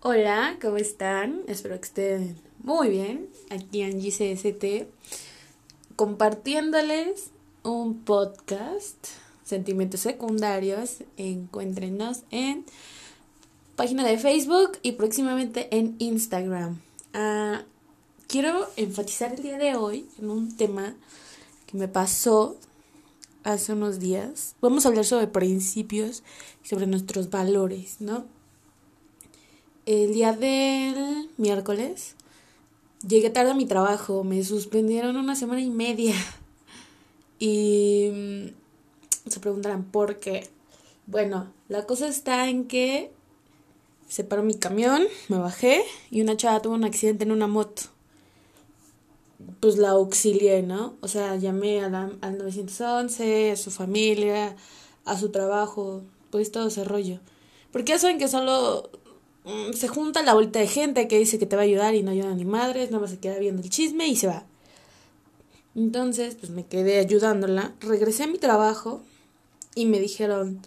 Hola, ¿cómo están? Espero que estén muy bien. Aquí en GCST compartiéndoles un podcast, Sentimientos Secundarios. Encuéntrenos en página de Facebook y próximamente en Instagram. Ah, quiero enfatizar el día de hoy en un tema que me pasó hace unos días. Vamos a hablar sobre principios y sobre nuestros valores, ¿no? El día del miércoles llegué tarde a mi trabajo, me suspendieron una semana y media. Y mm, se preguntarán por qué. Bueno, la cosa está en que se paró mi camión, me bajé y una chava tuvo un accidente en una moto pues la auxilié, ¿no? O sea, llamé a la, al 911, a su familia, a su trabajo, pues todo ese rollo. Porque ya saben que solo se junta la vuelta de gente que dice que te va a ayudar y no ayuda ni madres, nada más se queda viendo el chisme y se va. Entonces, pues me quedé ayudándola, regresé a mi trabajo y me dijeron,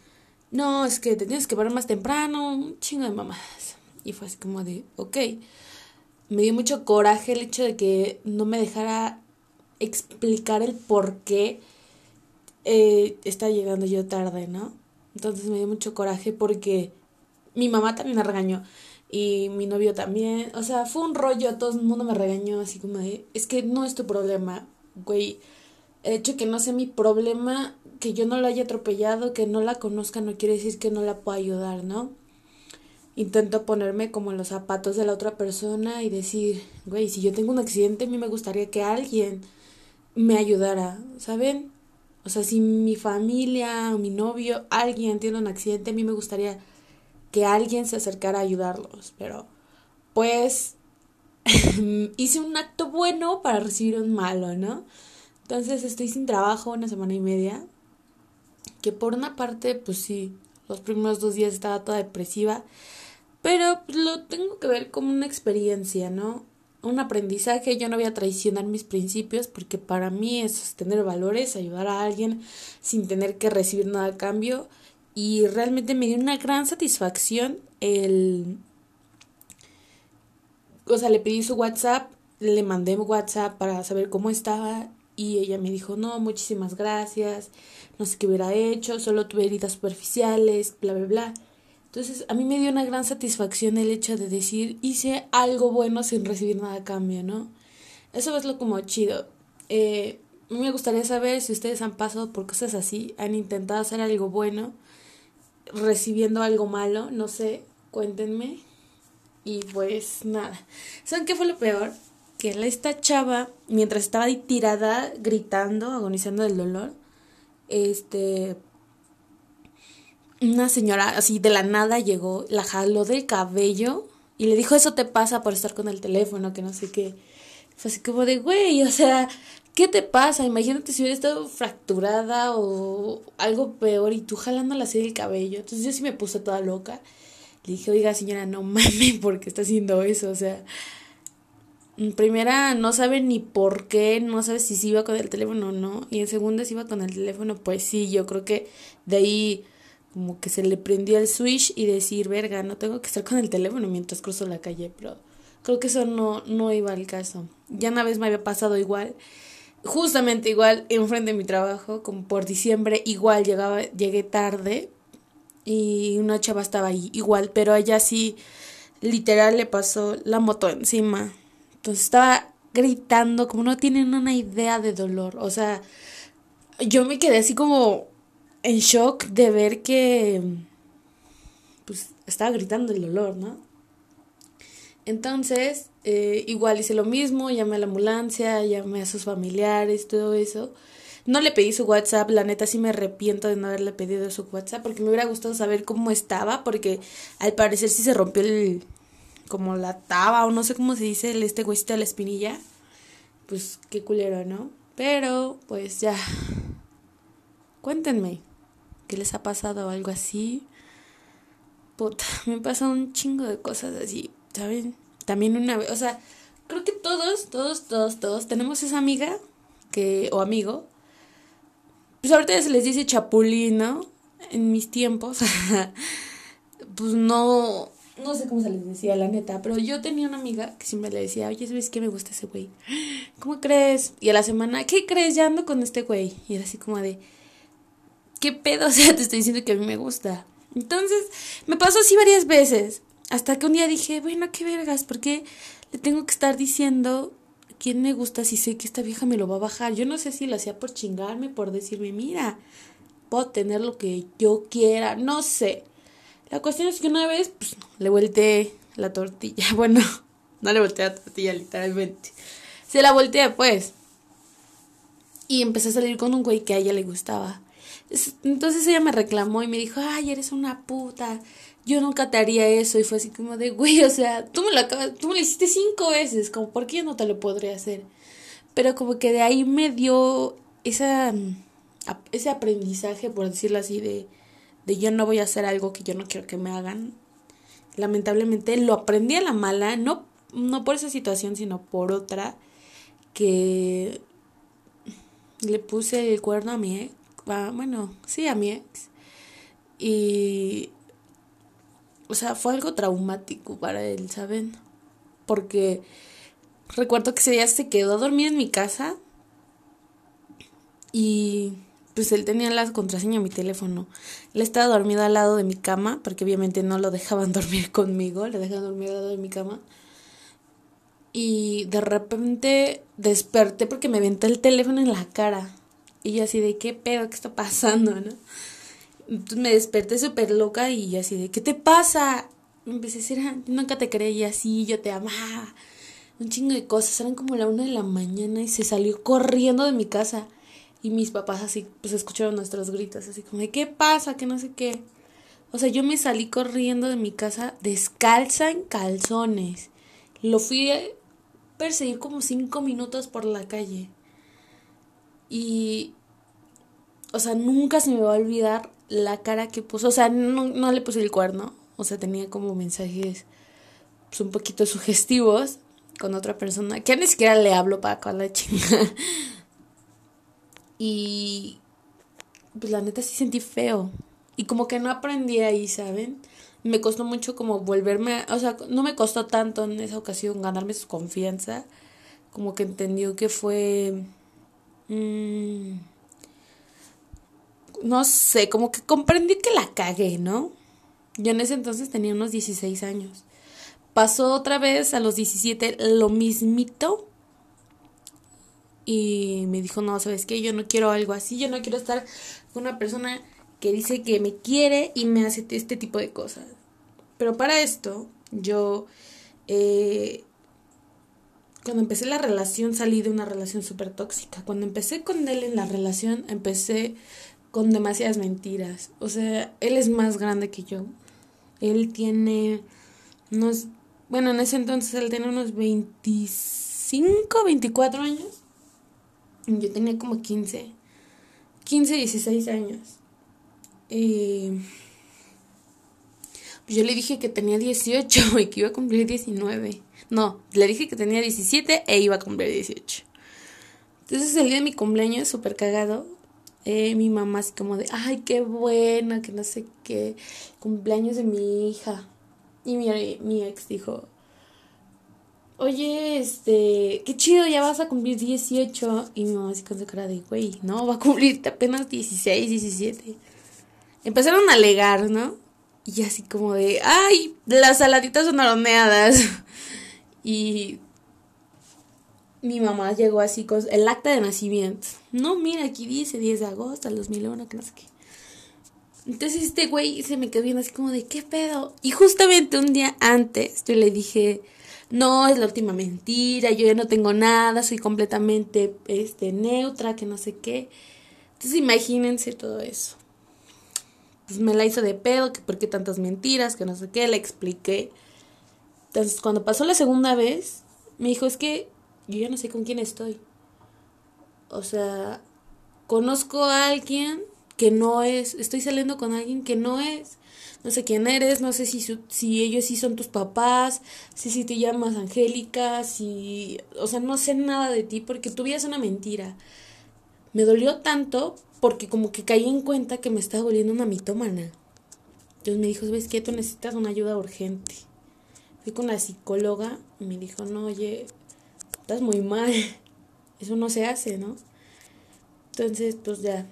no, es que te tienes que parar más temprano, un chingo de mamadas. Y fue así como de, ok me dio mucho coraje el hecho de que no me dejara explicar el por qué eh, está llegando yo tarde, ¿no? Entonces me dio mucho coraje porque mi mamá también me regañó y mi novio también. O sea, fue un rollo, todo el mundo me regañó así como de, es que no es tu problema, güey. El hecho que no sea mi problema, que yo no la haya atropellado, que no la conozca, no quiere decir que no la pueda ayudar, ¿no? intento ponerme como en los zapatos de la otra persona y decir, güey, si yo tengo un accidente, a mí me gustaría que alguien me ayudara, ¿saben? O sea, si mi familia mi novio, alguien tiene un accidente, a mí me gustaría que alguien se acercara a ayudarlos, pero pues hice un acto bueno para recibir un malo, ¿no? Entonces estoy sin trabajo una semana y media, que por una parte, pues sí, los primeros dos días estaba toda depresiva, pero lo tengo que ver como una experiencia, ¿no? Un aprendizaje, yo no voy a traicionar mis principios porque para mí es tener valores, ayudar a alguien sin tener que recibir nada a cambio y realmente me dio una gran satisfacción el... O sea, le pedí su WhatsApp, le mandé WhatsApp para saber cómo estaba y ella me dijo, no, muchísimas gracias, no sé qué hubiera hecho, solo tuve heridas superficiales, bla, bla, bla. Entonces, a mí me dio una gran satisfacción el hecho de decir, hice algo bueno sin recibir nada a cambio, ¿no? Eso es lo como chido. Eh, me gustaría saber si ustedes han pasado por cosas así, han intentado hacer algo bueno, recibiendo algo malo, no sé, cuéntenme. Y pues nada. ¿Saben qué fue lo peor? Que esta chava, mientras estaba ahí tirada, gritando, agonizando del dolor, este, una señora así de la nada llegó, la jaló del cabello y le dijo, eso te pasa por estar con el teléfono, que no sé qué. Fue así como de, güey, o sea, ¿qué te pasa? Imagínate si hubiera estado fracturada o algo peor y tú jalándola así del cabello. Entonces yo sí me puse toda loca. Le dije, oiga señora, no mames, ¿por qué está haciendo eso? O sea, en primera no sabe ni por qué, no sabe si se iba con el teléfono o no. Y en segunda si iba con el teléfono, pues sí, yo creo que de ahí como que se le prendió el switch y decir, verga, no tengo que estar con el teléfono mientras cruzo la calle, pero creo que eso no, no iba al caso. Ya una vez me había pasado igual, justamente igual, enfrente de mi trabajo, como por diciembre, igual llegaba, llegué tarde y una chava estaba ahí, igual, pero ella sí, literal le pasó la moto encima. Entonces estaba gritando, como no tienen una idea de dolor, o sea, yo me quedé así como en shock de ver que pues estaba gritando el dolor, ¿no? Entonces, eh, igual hice lo mismo, llamé a la ambulancia, llamé a sus familiares, todo eso. No le pedí su WhatsApp, la neta sí me arrepiento de no haberle pedido su WhatsApp porque me hubiera gustado saber cómo estaba, porque al parecer sí se rompió el, como la taba o no sé cómo se dice, el este huesito de la espinilla. Pues qué culero, ¿no? Pero, pues ya. Cuéntenme. ¿Qué les ha pasado algo así? Puta, me pasa un chingo de cosas así, ¿saben? También una vez, o sea, creo que todos, todos, todos, todos tenemos esa amiga que, o amigo, pues ahorita se les dice chapulín, ¿no? En mis tiempos, pues no, no sé cómo se les decía, la neta, pero yo tenía una amiga que siempre le decía, oye, ¿sabes qué me gusta ese güey? ¿Cómo crees? Y a la semana, ¿qué crees? Ya ando con este güey. Y era así como de, ¿qué pedo? O sea, te estoy diciendo que a mí me gusta. Entonces, me pasó así varias veces. Hasta que un día dije, bueno, qué vergas, ¿por qué le tengo que estar diciendo quién me gusta si sé que esta vieja me lo va a bajar? Yo no sé si lo hacía por chingarme, por decirme, mira, puedo tener lo que yo quiera, no sé. La cuestión es que una vez, pues, le volteé la tortilla. Bueno, no le volteé la tortilla, literalmente. Se la volteé, pues. Y empecé a salir con un güey que a ella le gustaba. Entonces ella me reclamó y me dijo, ay, eres una puta. Yo nunca te haría eso. Y fue así como de, güey, o sea, tú me lo acabas, tú me lo hiciste cinco veces. Como, ¿por qué yo no te lo podría hacer? Pero como que de ahí me dio esa, ese aprendizaje, por decirlo así, de, de yo no voy a hacer algo que yo no quiero que me hagan. Lamentablemente lo aprendí a la mala, no, no por esa situación, sino por otra, que le puse el cuerno a mi ex bueno, sí, a mi ex. Y, o sea, fue algo traumático para él, ¿saben? Porque recuerdo que ese día se quedó dormido en mi casa y pues él tenía la contraseña de mi teléfono. Él estaba dormido al lado de mi cama, porque obviamente no lo dejaban dormir conmigo, le dejaban dormir al lado de mi cama. Y de repente desperté porque me aventé el teléfono en la cara. Y yo así de, ¿qué pedo? ¿Qué está pasando? ¿no? Me desperté súper loca y así de, ¿qué te pasa? Me empecé a decir, ah, nunca te creí así, yo te amaba. Un chingo de cosas, eran como la una de la mañana y se salió corriendo de mi casa. Y mis papás así, pues escucharon nuestros gritos, así como de, ¿qué pasa? Que no sé qué. O sea, yo me salí corriendo de mi casa descalza en calzones. Lo fui a perseguir como cinco minutos por la calle. Y, o sea, nunca se me va a olvidar la cara que puso. O sea, no, no le puse el cuerno. O sea, tenía como mensajes pues, un poquito sugestivos con otra persona. Que ni siquiera le hablo para con la chinga. Y pues la neta sí sentí feo. Y como que no aprendí ahí, ¿saben? Me costó mucho como volverme, o sea, no me costó tanto en esa ocasión ganarme su confianza. Como que entendió que fue Mm. No sé, como que comprendí que la cagué, ¿no? Yo en ese entonces tenía unos 16 años. Pasó otra vez a los 17 lo mismito. Y me dijo, no, ¿sabes qué? Yo no quiero algo así. Yo no quiero estar con una persona que dice que me quiere y me hace este tipo de cosas. Pero para esto, yo eh, cuando empecé la relación salí de una relación súper tóxica. Cuando empecé con él en la relación, empecé con demasiadas mentiras. O sea, él es más grande que yo. Él tiene unos, bueno, en ese entonces él tenía unos 25, 24 años. Yo tenía como 15, 15, 16 años. Pues yo le dije que tenía 18 y que iba a cumplir 19. No, le dije que tenía 17 e iba a cumplir 18. Entonces el día de mi cumpleaños, súper cagado, eh, mi mamá así como de, ay, qué buena, que no sé qué, cumpleaños de mi hija. Y mi, mi ex dijo, oye, este, qué chido, ya vas a cumplir 18. Y mi mamá así con su cara de, güey, no, va a cumplir apenas 16, 17. Empezaron a alegar, ¿no? Y así como de, ay, las saladitas son aromeadas. Y mi mamá llegó así con el acta de nacimiento. No, mira, aquí dice 10 de agosto del 2001, que no sé qué. Entonces este güey se me quedó viendo así como de, ¿qué pedo? Y justamente un día antes yo le dije, no, es la última mentira, yo ya no tengo nada, soy completamente este, neutra, que no sé qué. Entonces imagínense todo eso. Pues me la hizo de pedo, que por qué tantas mentiras, que no sé qué, le expliqué. Entonces, cuando pasó la segunda vez, me dijo, es que yo ya no sé con quién estoy. O sea, conozco a alguien que no es, estoy saliendo con alguien que no es. No sé quién eres, no sé si, si ellos sí son tus papás, si, si te llamas Angélica, si... O sea, no sé nada de ti porque tu vida es una mentira. Me dolió tanto porque como que caí en cuenta que me estaba volviendo una mitómana. Entonces me dijo, ¿sabes qué? Tú necesitas una ayuda urgente. fui con la psicóloga y me dijo, no, oye, estás muy mal, eso no se hace, ¿no? Entonces, pues ya,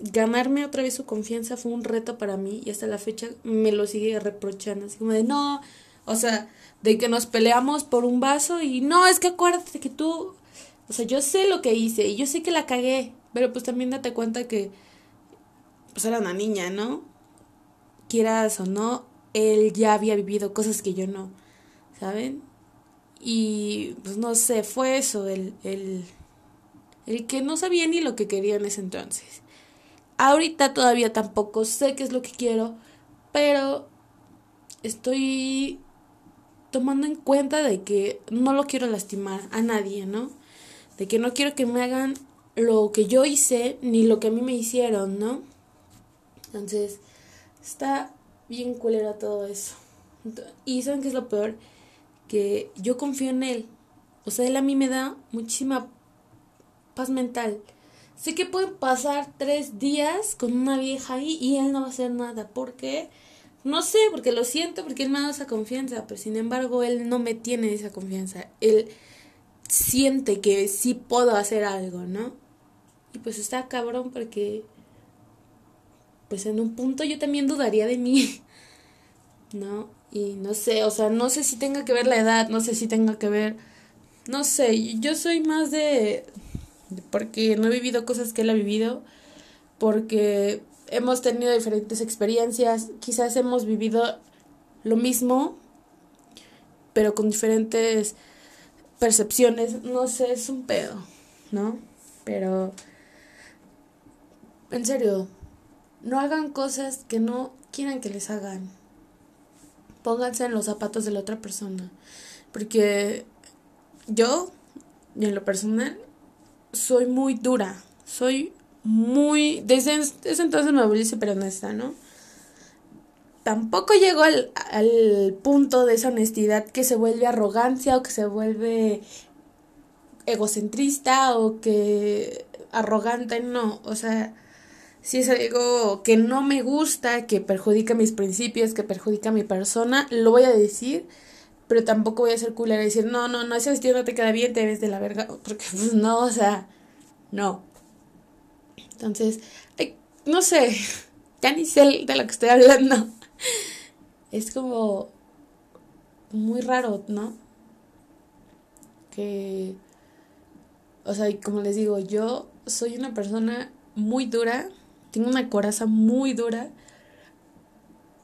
ganarme otra vez su confianza fue un reto para mí y hasta la fecha me lo sigue reprochando, así como de, no, o sea, de que nos peleamos por un vaso y no, es que acuérdate que tú, o sea, yo sé lo que hice y yo sé que la cagué, pero pues también date cuenta que pues era una niña, ¿no? Quieras o no, él ya había vivido cosas que yo no, ¿saben? Y pues no sé, fue eso, el, el, el que no sabía ni lo que quería en ese entonces. Ahorita todavía tampoco sé qué es lo que quiero, pero estoy tomando en cuenta de que no lo quiero lastimar a nadie, ¿no? De que no quiero que me hagan lo que yo hice ni lo que a mí me hicieron, ¿no? Entonces, está bien culera todo eso. Y ¿saben qué es lo peor? Que yo confío en él. O sea, él a mí me da muchísima paz mental. Sé que pueden pasar tres días con una vieja ahí y él no va a hacer nada. ¿Por qué? No sé, porque lo siento, porque él me dado esa confianza, pero sin embargo él no me tiene esa confianza. Él siente que sí puedo hacer algo, ¿no? Y pues está cabrón porque, pues en un punto yo también dudaría de mí, ¿no? Y no sé, o sea, no sé si tenga que ver la edad, no sé si tenga que ver, no sé, yo soy más de, porque no he vivido cosas que él ha vivido, porque hemos tenido diferentes experiencias, quizás hemos vivido lo mismo, pero con diferentes percepciones, no sé, es un pedo, ¿no? Pero, en serio, no hagan cosas que no quieran que les hagan. Pónganse en los zapatos de la otra persona. Porque yo, en lo personal, soy muy dura. Soy muy... Desde ese entonces me volví súper honesta, ¿no? Tampoco llego al, al punto de esa honestidad que se vuelve arrogancia o que se vuelve egocentrista o que arrogante, no, o sea, si es algo que no me gusta, que perjudica mis principios, que perjudica mi persona, lo voy a decir, pero tampoco voy a ser culera y decir, no, no, no, ese vestido no te queda bien, te ves de la verga, porque pues no, o sea, no. Entonces, no sé, ya ni sé de lo que estoy hablando. Es como muy raro, ¿no? Que, o sea, como les digo, yo soy una persona muy dura, tengo una coraza muy dura,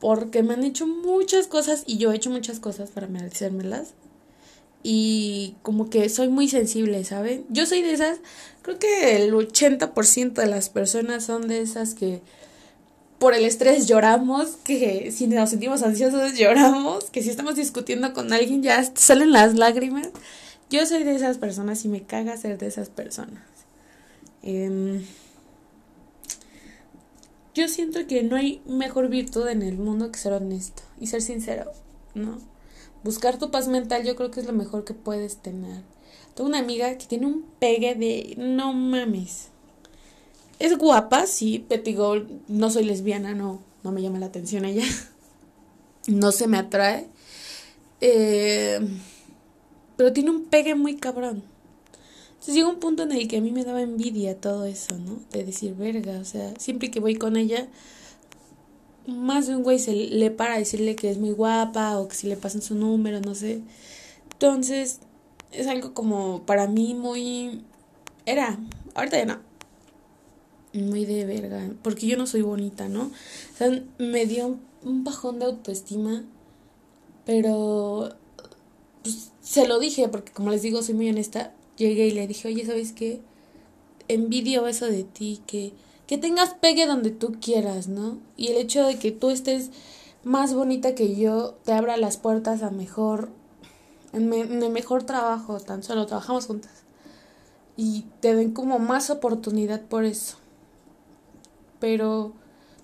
porque me han hecho muchas cosas y yo he hecho muchas cosas para merecérmelas y como que soy muy sensible, ¿saben? Yo soy de esas, creo que el 80% de las personas son de esas que por el estrés lloramos, que si nos sentimos ansiosos lloramos, que si estamos discutiendo con alguien ya salen las lágrimas. Yo soy de esas personas y me caga ser de esas personas. Em, yo siento que no hay mejor virtud en el mundo que ser honesto y ser sincero, ¿no? Buscar tu paz mental yo creo que es lo mejor que puedes tener. Tengo una amiga que tiene un pegue de no mames. Es guapa, sí, Betty Gold, no soy lesbiana, no, no me llama la atención ella. No se me atrae. Eh, pero tiene un pegue muy cabrón. Entonces llega un punto en el que a mí me daba envidia todo eso, ¿no? De decir, verga, o sea, siempre que voy con ella, más de un güey se le para a decirle que es muy guapa o que si le pasan su número, no sé. Entonces, es algo como para mí muy... Era, ahorita ya no. Muy de verga, porque yo no soy bonita, ¿no? O sea, me dio un bajón de autoestima, pero pues, se lo dije, porque como les digo, soy muy honesta. Llegué y le dije, oye, ¿sabes qué? Envidio eso de ti, que que tengas pegue donde tú quieras, ¿no? Y el hecho de que tú estés más bonita que yo te abra las puertas a mejor, en, el mejor trabajo, tan solo trabajamos juntas. Y te den como más oportunidad por eso. Pero,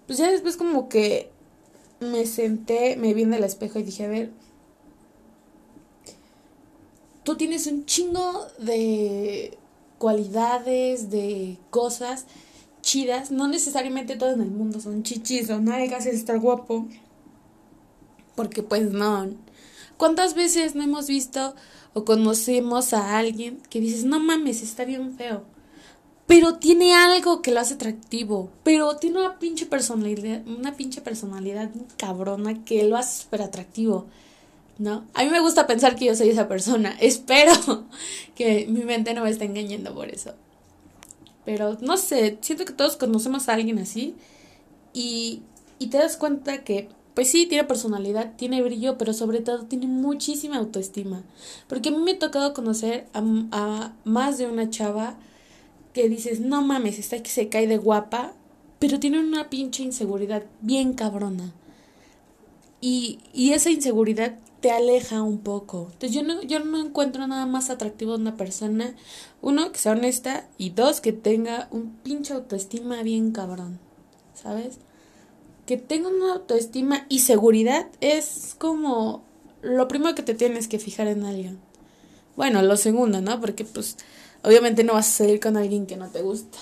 pues ya después como que me senté, me vi en el espejo y dije, a ver, tú tienes un chingo de cualidades, de cosas chidas, no necesariamente todo en el mundo son chichis o nalgas, es estar guapo. Porque pues no. ¿Cuántas veces no hemos visto o conocemos a alguien que dices, no mames, está bien feo? Pero tiene algo que lo hace atractivo. Pero tiene una pinche personalidad, una pinche personalidad cabrona que lo hace súper atractivo. ¿No? A mí me gusta pensar que yo soy esa persona. Espero que mi mente no me esté engañando por eso. Pero no sé, siento que todos conocemos a alguien así. Y, y te das cuenta que pues sí, tiene personalidad, tiene brillo, pero sobre todo tiene muchísima autoestima. Porque a mí me ha tocado conocer a, a más de una chava que dices, no mames, está que se cae de guapa, pero tiene una pinche inseguridad bien cabrona. Y, y esa inseguridad te aleja un poco. Entonces yo no, yo no encuentro nada más atractivo de una persona. Uno, que sea honesta. Y dos, que tenga un pinche autoestima bien cabrón. ¿Sabes? que tenga una autoestima y seguridad es como lo primero que te tienes que fijar en alguien. Bueno, lo segundo, ¿no? Porque pues obviamente no vas a salir con alguien que no te gusta.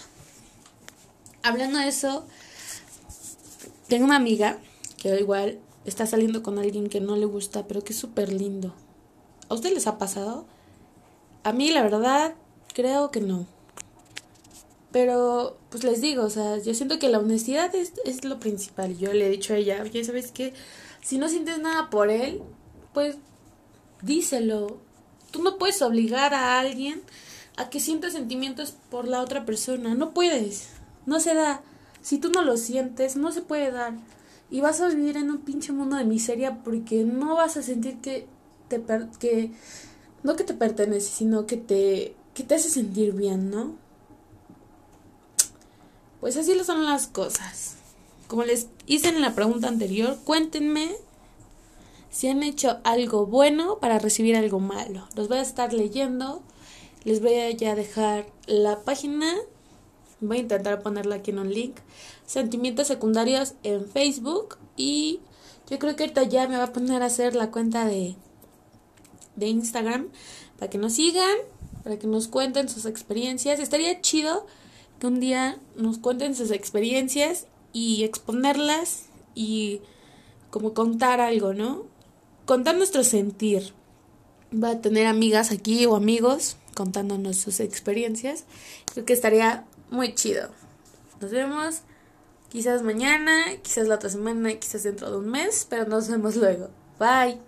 Hablando de eso, tengo una amiga que igual está saliendo con alguien que no le gusta, pero que es súper lindo. ¿A ustedes les ha pasado? A mí, la verdad, creo que no. Pero, pues les digo, o sea, yo siento que la honestidad es, es lo principal. Yo le he dicho a ella, oye, ¿sabes qué? Si no sientes nada por él, pues díselo. Tú no puedes obligar a alguien a que sienta sentimientos por la otra persona. No puedes. No se da. Si tú no lo sientes, no se puede dar. Y vas a vivir en un pinche mundo de miseria porque no vas a sentir que te que no que te pertenece, sino que te que te hace sentir bien, ¿no? Pues así lo son las cosas. Como les hice en la pregunta anterior, cuéntenme si han hecho algo bueno para recibir algo malo. Los voy a estar leyendo. Les voy a ya dejar la página. Voy a intentar ponerla aquí en un link. Sentimientos secundarios en Facebook. Y yo creo que ahorita ya me va a poner a hacer la cuenta de, de Instagram. Para que nos sigan. Para que nos cuenten sus experiencias. Estaría chido que un día nos cuenten sus experiencias y exponerlas y como contar algo, ¿no? Contar nuestro sentir. Va a tener amigas aquí o amigos contándonos sus experiencias. Creo que estaría muy chido. Nos vemos quizás mañana, quizás la otra semana, quizás dentro de un mes, pero nos vemos luego. Bye.